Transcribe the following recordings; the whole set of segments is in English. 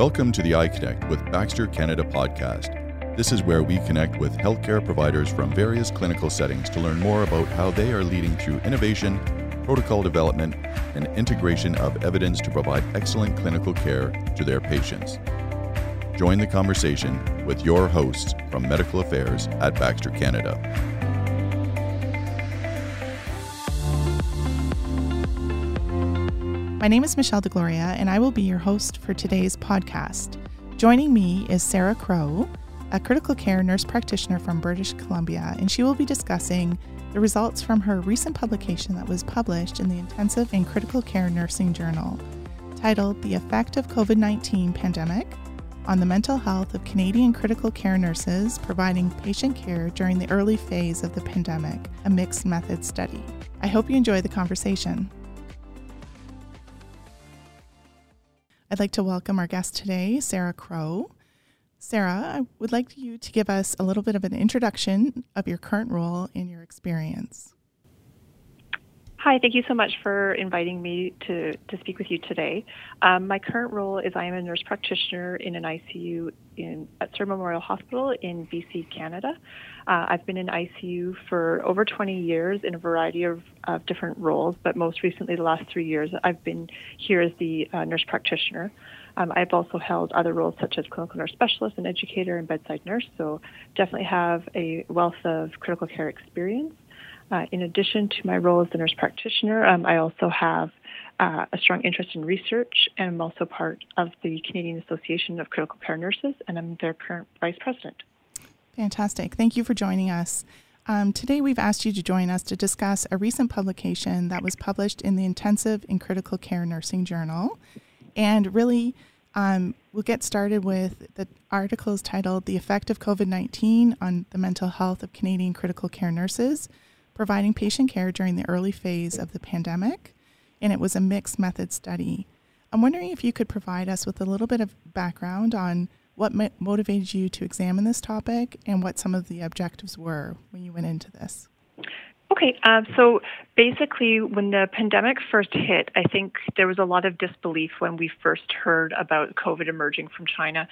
Welcome to the iConnect with Baxter Canada podcast. This is where we connect with healthcare providers from various clinical settings to learn more about how they are leading through innovation, protocol development, and integration of evidence to provide excellent clinical care to their patients. Join the conversation with your hosts from Medical Affairs at Baxter Canada. My name is Michelle DaGloria, and I will be your host for today's podcast. Joining me is Sarah Crowe, a critical care nurse practitioner from British Columbia, and she will be discussing the results from her recent publication that was published in the Intensive and Critical Care Nursing Journal, titled The Effect of COVID 19 Pandemic on the Mental Health of Canadian Critical Care Nurses Providing Patient Care During the Early Phase of the Pandemic, a Mixed Method Study. I hope you enjoy the conversation. I'd like to welcome our guest today, Sarah Crowe. Sarah, I would like you to give us a little bit of an introduction of your current role and your experience. Hi, thank you so much for inviting me to, to speak with you today. Um, my current role is I am a nurse practitioner in an ICU in, at Surrey Memorial Hospital in BC, Canada. Uh, I've been in ICU for over 20 years in a variety of, of, different roles, but most recently, the last three years, I've been here as the uh, nurse practitioner. Um, I've also held other roles such as clinical nurse specialist and educator and bedside nurse, so definitely have a wealth of critical care experience. Uh, in addition to my role as the nurse practitioner, um, I also have uh, a strong interest in research and I'm also part of the Canadian Association of Critical Care Nurses, and I'm their current vice president. Fantastic. Thank you for joining us. Um, today, we've asked you to join us to discuss a recent publication that was published in the Intensive and Critical Care Nursing Journal. And really, um, we'll get started with the article is titled The Effect of COVID 19 on the Mental Health of Canadian Critical Care Nurses, Providing Patient Care During the Early Phase of the Pandemic. And it was a mixed method study. I'm wondering if you could provide us with a little bit of background on what motivated you to examine this topic and what some of the objectives were when you went into this. Okay, uh, so basically, when the pandemic first hit, I think there was a lot of disbelief when we first heard about COVID emerging from China.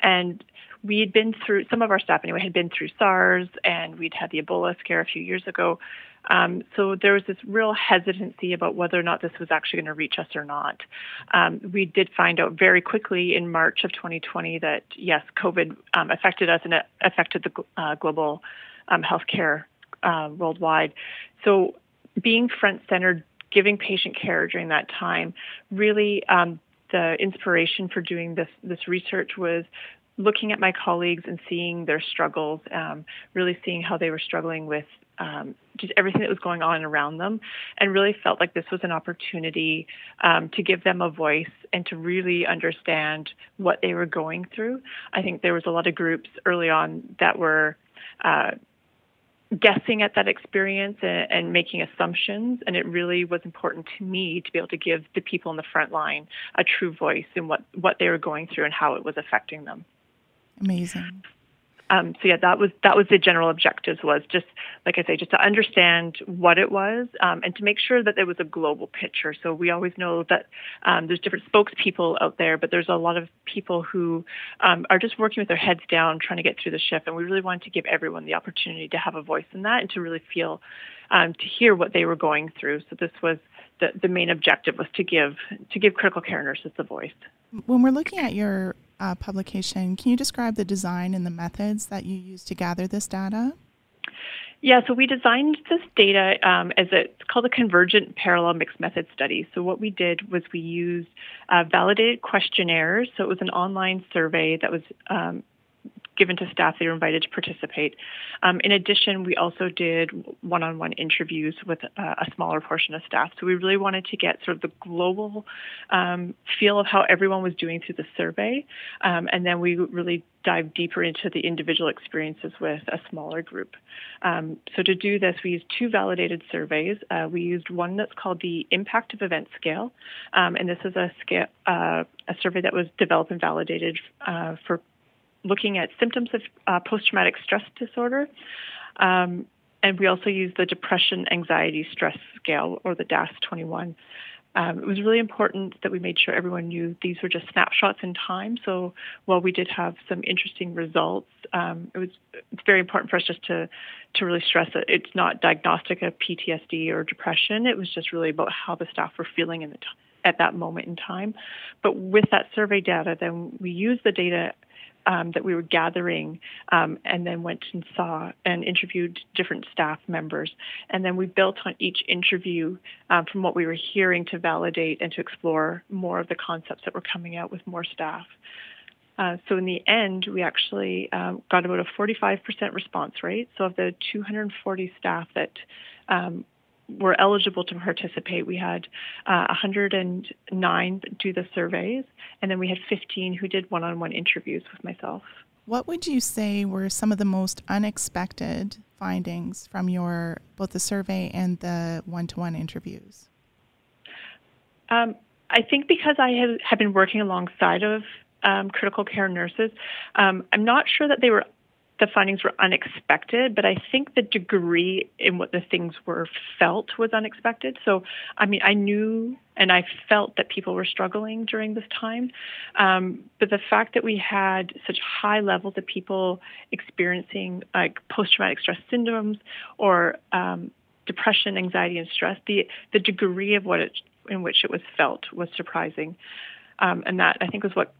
And we had been through, some of our staff anyway, had been through SARS and we'd had the Ebola scare a few years ago. Um, so there was this real hesitancy about whether or not this was actually going to reach us or not. Um, we did find out very quickly in March of 2020 that yes, COVID um, affected us and it affected the uh, global um, healthcare uh, worldwide. So being front centered, giving patient care during that time, really um, the inspiration for doing this this research was looking at my colleagues and seeing their struggles, um, really seeing how they were struggling with um, just everything that was going on around them, and really felt like this was an opportunity um, to give them a voice and to really understand what they were going through. I think there was a lot of groups early on that were. Uh, guessing at that experience and, and, making assumptions. And it really was important to me to be able to give the people in the front line a true voice in what, what they were going through and how it was affecting them. Amazing. Um, so yeah, that was that was the general objectives was just like I say, just to understand what it was um, and to make sure that there was a global picture. So we always know that um, there's different spokespeople out there, but there's a lot of people who um, are just working with their heads down, trying to get through the shift. And we really wanted to give everyone the opportunity to have a voice in that and to really feel um, to hear what they were going through. So this was the, the main objective was to give to give critical care nurses the voice. When we're looking at your uh, publication. Can you describe the design and the methods that you use to gather this data? Yeah, so we designed this data um, as a, it's called a convergent parallel mixed method study. So what we did was we used uh, validated questionnaires. So it was an online survey that was um, given to staff. They were invited to participate. Um, in addition, we also did one on one interviews with a, a, smaller portion of staff. So we really wanted to get sort of the global um, feel of how everyone was doing through the survey. Um, and then we really dive deeper into the individual experiences with a smaller group. Um, so to do this, we used two validated surveys. Uh, we used one that's called the Impact of Event Scale, um, and this is a, scale, uh, a survey that was developed and validated uh, for looking at symptoms of uh, post traumatic stress disorder. Um, and we also use the Depression Anxiety Stress Scale, or the DASS 21. um, it was really important that we made sure everyone knew these were just snapshots in time. So while we did have some interesting results, um, it was it's very important for us just to to really stress that it's not diagnostic of PTSD or depression. It was just really about how the staff were feeling in the t- at that moment in time. But with that survey data, then we used the data um, that we were gathering um, and then went and saw and interviewed different staff members. And then we built on each interview um, from what we were hearing to validate and to explore more of the concepts that were coming out with more staff. Uh, so in the end, we actually um, got about a 45% response rate. So of the 240 staff that um, were eligible to participate. We had uh, 109 do the surveys, and then we had 15 who did one on one interviews with myself. What would you say were some of the most unexpected findings from your both the survey and the one to one interviews? Um, I think because I have, have been working alongside of um, critical care nurses, um, I'm not sure that they were the findings were unexpected, but I think the degree in what the things were felt was unexpected. So, I mean, I knew and I felt that people were struggling during this time. Um, but the fact that we had such high levels of people experiencing like post traumatic stress syndromes or um, depression, anxiety, and stress, the, the degree of what it, in which it was felt was surprising. Um, and that I think was what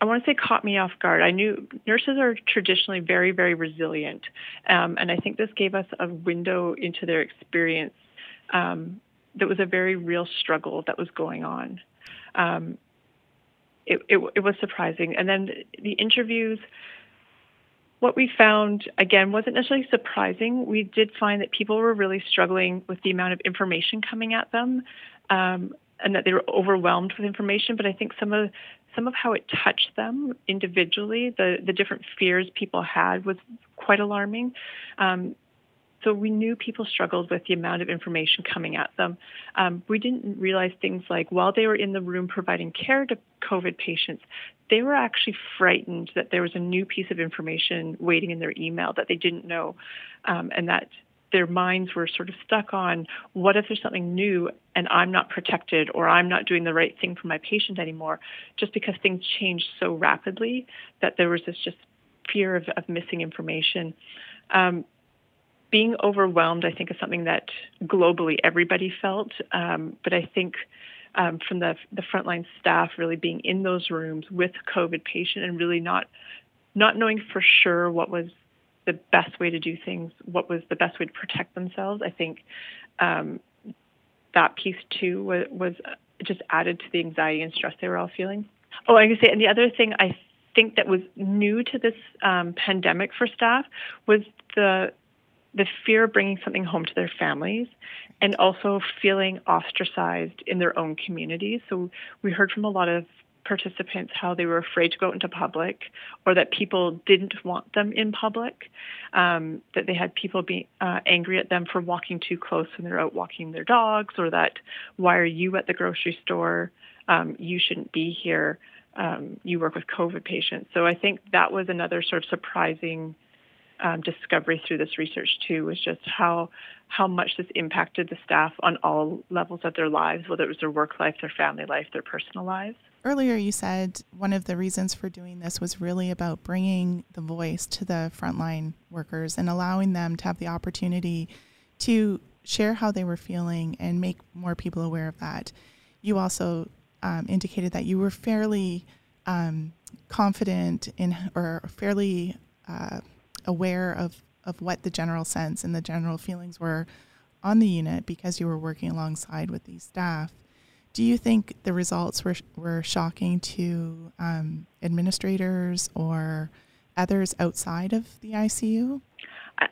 I want to say caught me off guard. I knew nurses are traditionally very, very resilient, um, and I think this gave us a window into their experience um, that was a very real struggle that was going on. Um, it, it, it was surprising, and then the interviews. What we found again wasn't necessarily surprising. We did find that people were really struggling with the amount of information coming at them. Um, and that they were overwhelmed with information. But I think some of some of how it touched them individually, the the different fears people had was quite alarming. Um, so we knew people struggled with the amount of information coming at them. Um, we didn't realize things like while they were in the room providing care to COVID patients, they were actually frightened that there was a new piece of information waiting in their email that they didn't know, um, and that their minds were sort of stuck on what if there's something new and I'm not protected or I'm not doing the right thing for my patient anymore, just because things changed so rapidly that there was this just fear of, of missing information. Um, being overwhelmed, I think, is something that globally everybody felt, um, but I think. Um, from the the frontline staff really being in those rooms with COVID patient and really not not knowing for sure what was the best way to do things, what was the best way to protect themselves. I think um, that piece too was, was just added to the anxiety and stress they were all feeling. Oh, I can say, and the other thing I think that was new to this um, pandemic for staff was the the fear of bringing something home to their families and also feeling ostracized in their own communities. So we heard from a lot of participants how they were afraid to go out into public or that people didn't want them in public, um, that they had people be uh, angry at them for walking too close when they're out walking their dogs, or that why are you at the grocery store? Um, you shouldn't be here. Um, you work with COVID patients. So I think that was another sort of surprising um, discovery through this research too was just how how much this impacted the staff on all levels of their lives, whether it was their work life, their family life, their personal lives. Earlier, you said one of the reasons for doing this was really about bringing the voice to the frontline workers and allowing them to have the opportunity to share how they were feeling and make more people aware of that. You also um, indicated that you were fairly um, confident in or fairly uh, aware of, of what the general sense and the general feelings were on the unit because you were working alongside with these staff. Do you think the results were were shocking to um, administrators or others outside of the ICU?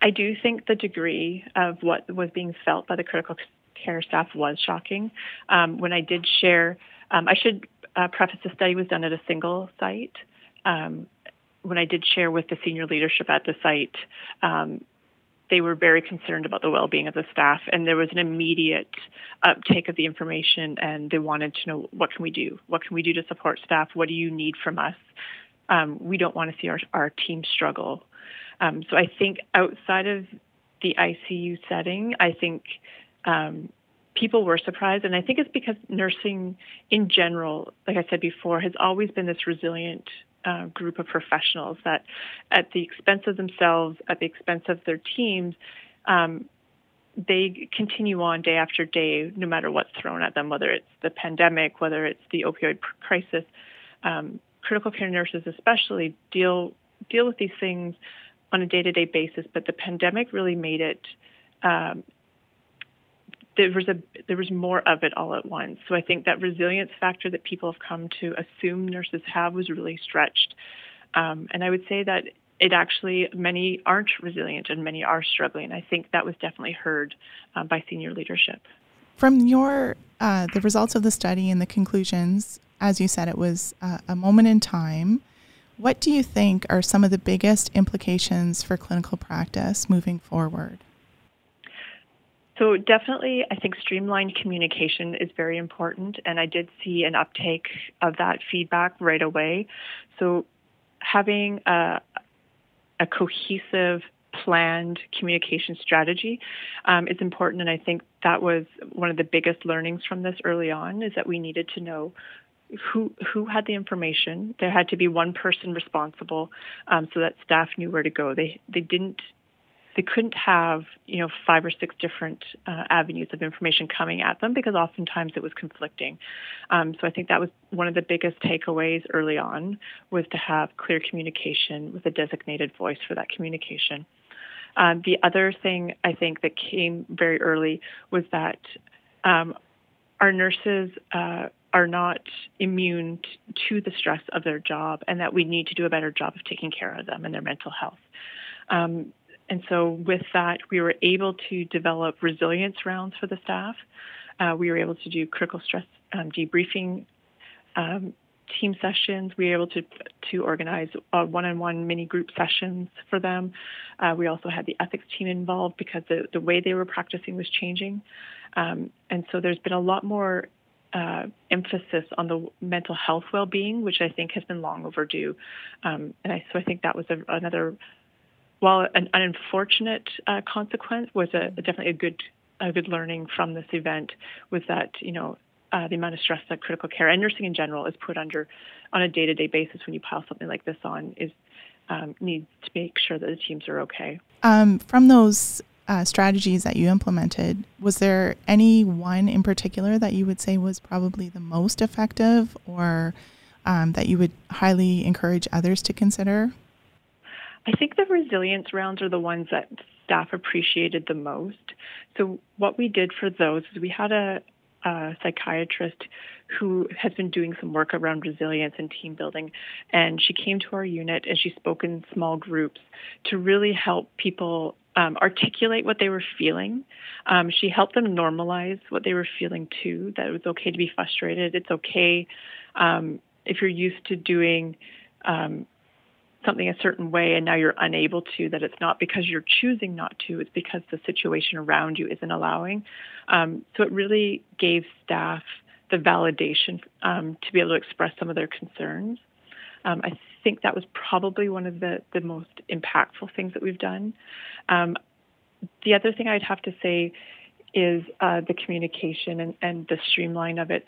I do think the degree of what was being felt by the critical care staff was shocking. Um, when I did share, um, I should uh, preface the study was done at a single site. Um, when I did share with the senior leadership at the site, um, they were very concerned about the well-being of the staff and there was an immediate uptake of the information and they wanted to know what can we do? What can we do to support staff? What do you need from us? Um, we don't want to see our, our team struggle. Um, so i think outside of the icu setting i think um, people were surprised. And I think it's because nursing in general, like I said before, has always been this resilient group of professionals that, at the expense of themselves, at the expense of their teams, um, they continue on day after day, no matter what's thrown at them, whether it's the pandemic, whether it's the opioid crisis. Um, critical care nurses, especially, deal deal with these things on a day to day basis. But the pandemic really made it. Um, there was a there was more of it all at once. So I think that resilience factor that people have come to assume nurses have was really stretched. Um, and I would say that it actually many aren't resilient and many are struggling. I think that was definitely heard uh, by senior leadership. From your uh, the results of the study and the conclusions, as you said, it was uh, a moment in time. What do you think are some of the biggest implications for clinical practice moving forward? So, definitely, I think streamlined communication is very important, and I did see an uptake of that feedback right away. So, having a, a cohesive, planned communication strategy um, is important. And I think that was one of the biggest learnings from this early on is that we needed to know who who had the information. There had to be one person responsible, um, so that staff knew where to go. They they didn't they couldn't have you know five or six different uh, avenues of information coming at them because oftentimes it was conflicting. Um, so I think that was one of the biggest takeaways early on was to have clear communication with a designated voice for that communication. Um, the other thing I think that came very early was that um, our nurses uh, are not immune to the stress of their job, and that we need to do a better job of taking care of them and their mental health. Um, and so, with that, we were able to develop resilience rounds for the staff. Uh, we were able to do critical stress um, debriefing um, team sessions. We were able to to organize uh, one-on-one mini group sessions for them. Uh, we also had the ethics team involved because the the way they were practicing was changing, um, and so there's been a lot more. Uh, emphasis on the mental health well-being, which I think has been long overdue, um, and I, so I think that was a, another while an, an unfortunate uh, consequence was a, definitely a good a good learning from this event was that you know uh, the amount of stress that critical care and nursing in general is put under on a day-to-day basis when you pile something like this on is um, needs to make sure that the teams are okay. Um, from those uh, strategies that you implemented, was there any one in particular that you would say was probably the most effective, or um, that you would highly encourage others to consider? I think the resilience rounds are the ones that staff appreciated the most. So, what we did for those is we had a, a psychiatrist who has been doing some work around resilience and team building. And she came to our unit and she spoke in small groups to really help people um, articulate what they were feeling. Um, she helped them normalize what they were feeling too, that it was okay to be frustrated. It's okay um, if you're used to doing um, something a certain way and now you're unable to, that it's not because you're choosing not to, it's because the situation around you isn't allowing. Um, so it really gave staff the validation um, to be able to express some of their concerns. Um, I think that was probably one of the, the most impactful things that we've done. Um, the other thing I'd have to say is uh, the communication and, and the streamline of it.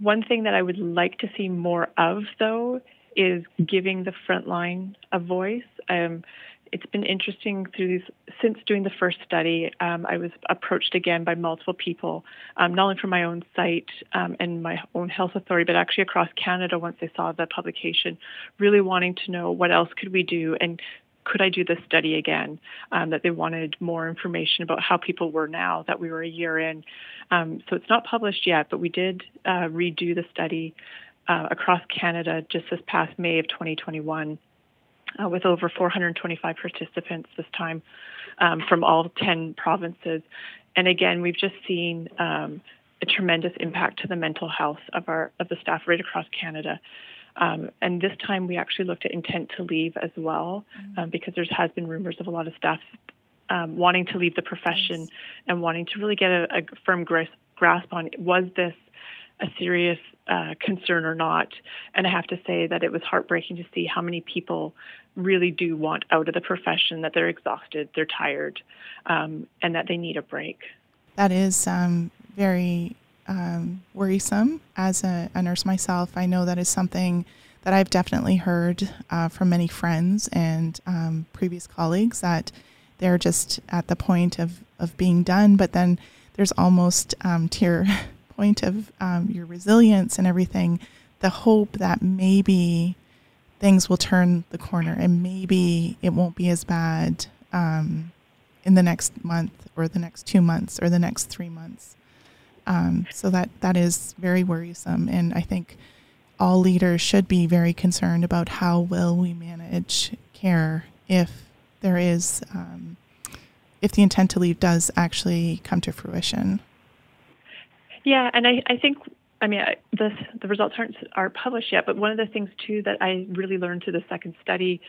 One thing that I would like to see more of, though, is giving the front line a voice. Um, it's been interesting through these since doing the first study. Um, I was approached again by multiple people, um, not only from my own site um, and my own health authority, but actually across Canada once they saw the publication, really wanting to know what else could we do and could I do this study again? Um, that they wanted more information about how people were now that we were a year in. Um, so it's not published yet, but we did uh, redo the study uh, across Canada just this past May of 2021 uh, with over 425 participants this time um, from all 10 provinces. And again, we've just seen um, a tremendous impact to the mental health of our of the staff right across Canada. Um, and this time we actually looked at intent to leave as well, mm-hmm. um, because there has been rumors of a lot of staff um, wanting to leave the profession yes. and wanting to really get a, a firm grasp, grasp on was this a serious uh, concern or not. And I have to say that it was heartbreaking to see how many people really do want out of the profession, that they're exhausted, they're tired, um, and that they need a break. That is um, very um, worrisome as a, a, nurse myself. I know that is something that I've definitely heard uh, from many friends and um, previous colleagues that they're just at the point of, of being done, but then there's almost um, your point of um, your resilience and everything, the hope that maybe things will turn the corner and maybe it won't be as bad um, in the next month or the next two months or the next three months. Um, so that that is very worrisome, and I think all leaders should be very concerned about how will we manage care if there is um, if the intent to leave does actually come to fruition. Yeah, and I, I think I mean the the results aren't are published yet, but one of the things too that I really learned through the second study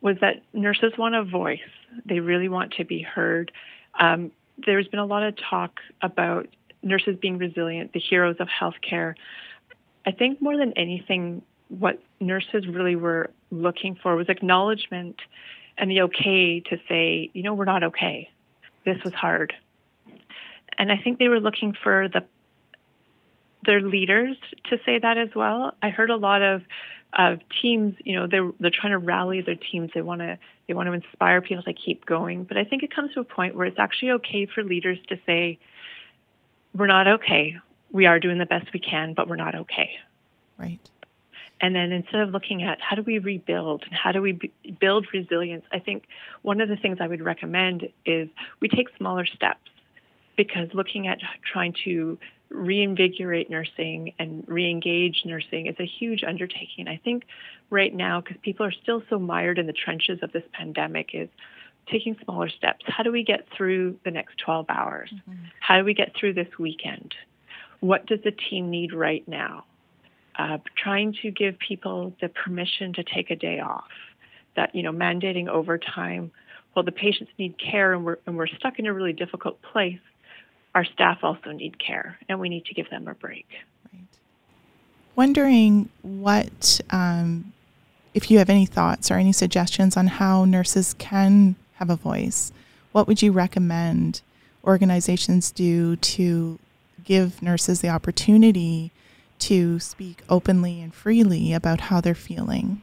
was that nurses want a voice. They really want to be heard. Um, there's been a lot of talk about nurses being resilient, the heroes of healthcare. I think more than anything, what nurses really were looking for was acknowledgement and the okay to say, you know, we're not okay. This was hard. And I think they were looking for the their leaders to say that as well. I heard a lot of of teams, you know, they're they're trying to rally their teams. They want to they want to inspire people to keep going. But I think it comes to a point where it's actually okay for leaders to say, "We're not okay. We are doing the best we can, but we're not okay." Right. And then instead of looking at how do we rebuild and how do we b- build resilience, I think one of the things I would recommend is we take smaller steps because looking at trying to reinvigorate nursing and re-engage nursing is a huge undertaking. I think right now, because people are still so mired in the trenches of this pandemic, is taking smaller steps. How do we get through the next 12 hours? Mm-hmm. How do we get through this weekend? What does the team need right now? uh, trying to give people the permission to take a day off. That you know, mandating overtime. Well, the patients need care, and we're and we're stuck in a really difficult place. Our staff also need care, and we need to give them a break. Right. Wondering what, um, if you have any thoughts or any suggestions on how nurses can have a voice. What would you recommend organizations do to give nurses the opportunity to speak openly and freely about how they're feeling?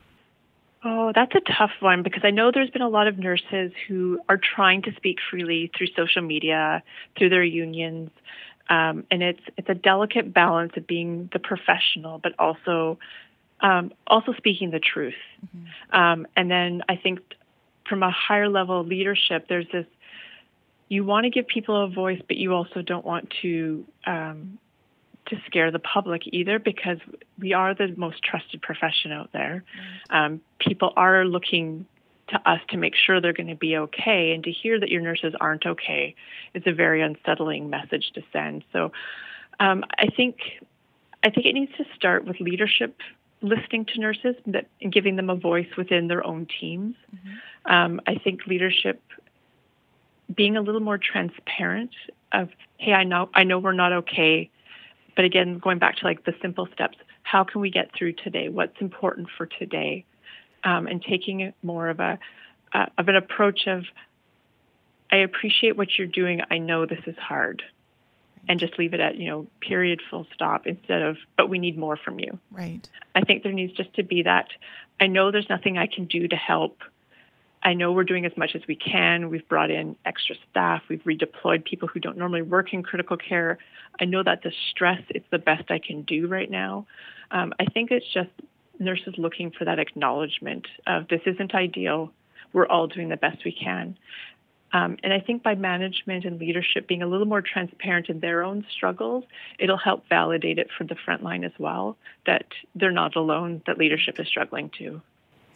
Oh, that's a tough one because I know there's been a lot of nurses who are trying to speak freely through social media, through their unions, um, and it's it's a delicate balance of being the professional, but also um, also speaking the truth. Mm-hmm. Um, and then I think from a higher level of leadership, there's this you want to give people a voice, but you also don't want to um, to scare the public either because we are the most trusted profession out there. Um, people are looking to us to make sure they're going to be okay, and to hear that your nurses aren't okay is a very unsettling message to send. So, um, I think I think it needs to start with leadership listening to nurses that, and giving them a voice within their own teams. Mm-hmm. Um, I think leadership being a little more transparent of hey i know i know we're not okay but again, going back to like the simple steps, how can we get through today? What's important for today? Um, and taking more of a uh, of an approach of, I appreciate what you're doing. I know this is hard, and just leave it at you know period full stop instead of but we need more from you. Right. I think there needs just to be that. I know there's nothing I can do to help I know we're doing as much as we can. We've brought in extra staff. We've redeployed people who don't normally work in critical care. I know that the stress is the best I can do right now. Um, I think it's just nurses looking for that acknowledgement of this isn't ideal. We're all doing the best we can. Um, and I think by management and leadership being a little more transparent in their own struggles, it'll help validate it for the front line as well that they're not alone, that leadership is struggling too.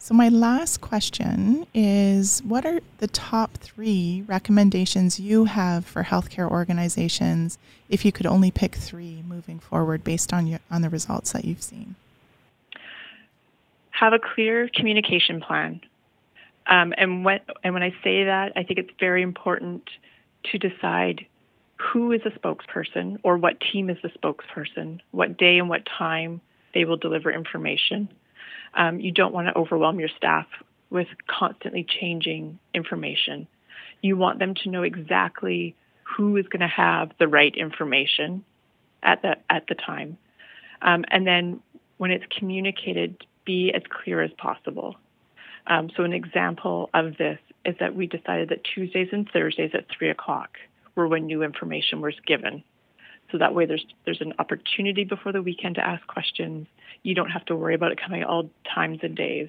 So, my last question is What are the top three recommendations you have for healthcare organizations if you could only pick three moving forward based on, your, on the results that you've seen? Have a clear communication plan. Um, and, when, and when I say that, I think it's very important to decide who is a spokesperson or what team is the spokesperson, what day and what time they will deliver information um, you don't want to overwhelm your staff with constantly changing information. You want them to know exactly who is going to have the right information at the at the time, um, and then when it's communicated, be as clear as possible. Um, so an example of this is that we decided that Tuesdays and Thursdays at three o'clock were when new information was given. So that way there's there's an opportunity before the weekend to ask questions. You don't have to worry about it coming all times and days.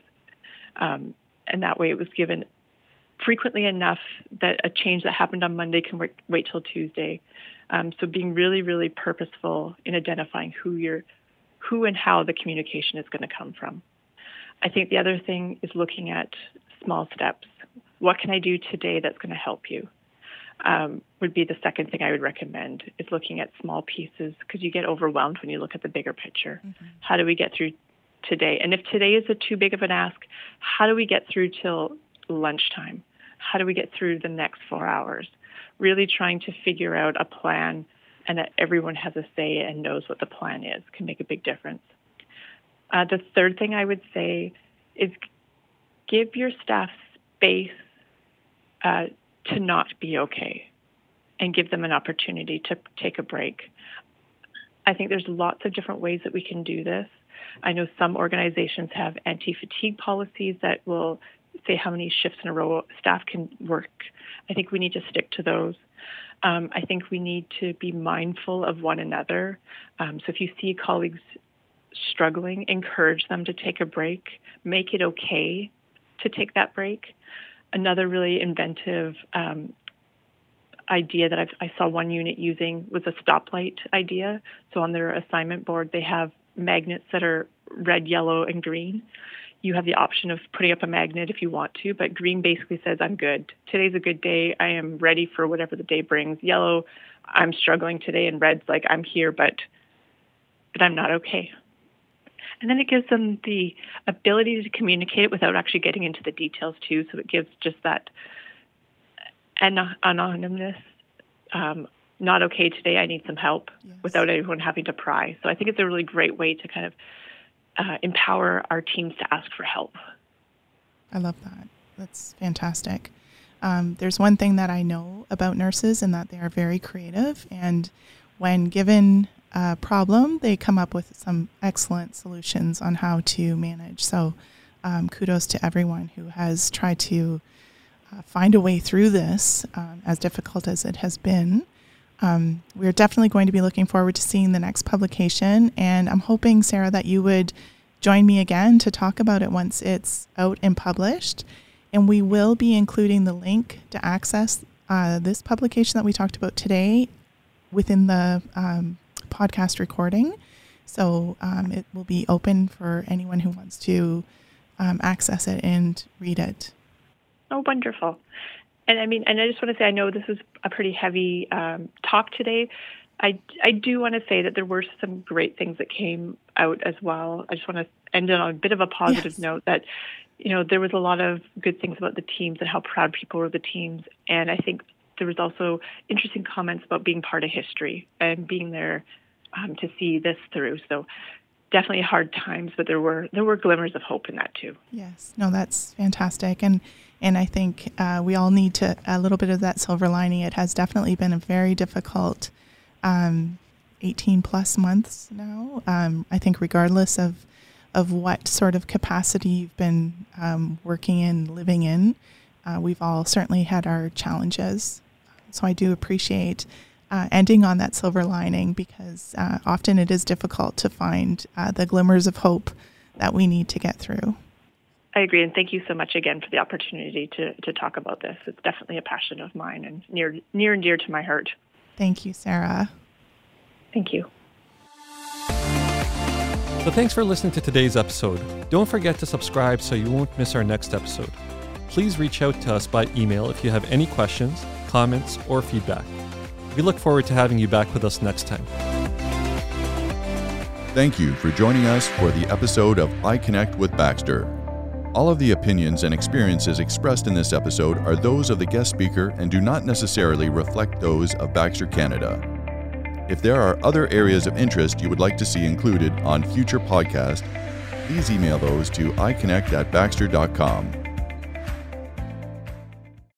Um, and that way it was given frequently enough that a change that happened on Monday can wait, wait till Tuesday. Um, so being really, really purposeful in identifying who you're, who and how the communication is going to come from. I think the other thing is looking at small steps. What can I do today that's going to help you? Um, would be the second thing I would recommend is looking at small pieces because you get overwhelmed when you look at the bigger picture. Mm-hmm. How do we get through today? And if today is a too big of an ask, how do we get through till lunchtime? How do we get through the next four hours? Really trying to figure out a plan and that everyone has a say and knows what the plan is can make a big difference. Uh, the third thing I would say is give your staff space uh, to not be okay and give them an opportunity to take a break. I think there's lots of different ways that we can do this. I know some organizations have anti fatigue policies that will say how many shifts in a row staff can work. I think we need to stick to those. Um, I think we need to be mindful of one another. Um, so if you see colleagues struggling, encourage them to take a break, make it okay to take that break. Another really inventive um, idea that I've, i saw one unit using was a stoplight idea. So on their assignment board, they have magnets that are red, yellow, and green. You have the option of putting up a magnet if you want to, but green basically says, I'm good. Today's a good day. I am ready for whatever the day brings. Yellow, I'm struggling today, and red's like, I'm here, but but I'm not okay. And then it gives them the ability to communicate without actually getting into the details too. So it gives just that an- anonymous um, not okay today, I need some help yes. without anyone having to pry. So I think it's a really great way to kind of uh, empower our teams to ask for help. I love that. That's fantastic. Um, there's one thing that I know about nurses, and that they are very creative. And when given problem, they come up with some excellent solutions on how to manage. So, um, kudos to everyone who has tried to uh, find a way through this, um, as difficult as it has been. Um, we're definitely going to be looking forward to seeing the next publication, and I'm hoping, Sarah, that you would join me again to talk about it once it's out and published. And we will be including the link to access uh, this publication that we talked about today within the um, podcast recording. So um, it will be open for anyone who wants to um, access it and read it. Oh, wonderful. And I mean, and I just want to say, I know this is a pretty heavy um, talk today. I, I do want to say that there were some great things that came out as well. I just want to end it on a bit of a positive yes. note that, you know, there was a lot of good things about the teams and how proud people were of the teams. And I think there was also interesting comments about being part of history and being there um, to see this through. So definitely hard times, but there were there were glimmers of hope in that too. Yes, no, that's fantastic, and and I think uh, we all need to a little bit of that silver lining. It has definitely been a very difficult um, 18 plus months now. Um, I think regardless of of what sort of capacity you've been um, working in, living in, uh, we've all certainly had our challenges. So I do appreciate uh, ending on that silver lining because uh, often it is difficult to find uh, the glimmers of hope that we need to get through. I agree, and thank you so much again for the opportunity to, to talk about this. It's definitely a passion of mine and near near and dear to my heart. Thank you, Sarah. Thank you. So thanks for listening to today's episode. Don't forget to subscribe so you won't miss our next episode. Please reach out to us by email if you have any questions, comments, or feedback. We look forward to having you back with us next time. Thank you for joining us for the episode of iConnect with Baxter. All of the opinions and experiences expressed in this episode are those of the guest speaker and do not necessarily reflect those of Baxter Canada. If there are other areas of interest you would like to see included on future podcasts, please email those to iconnect at baxter.com.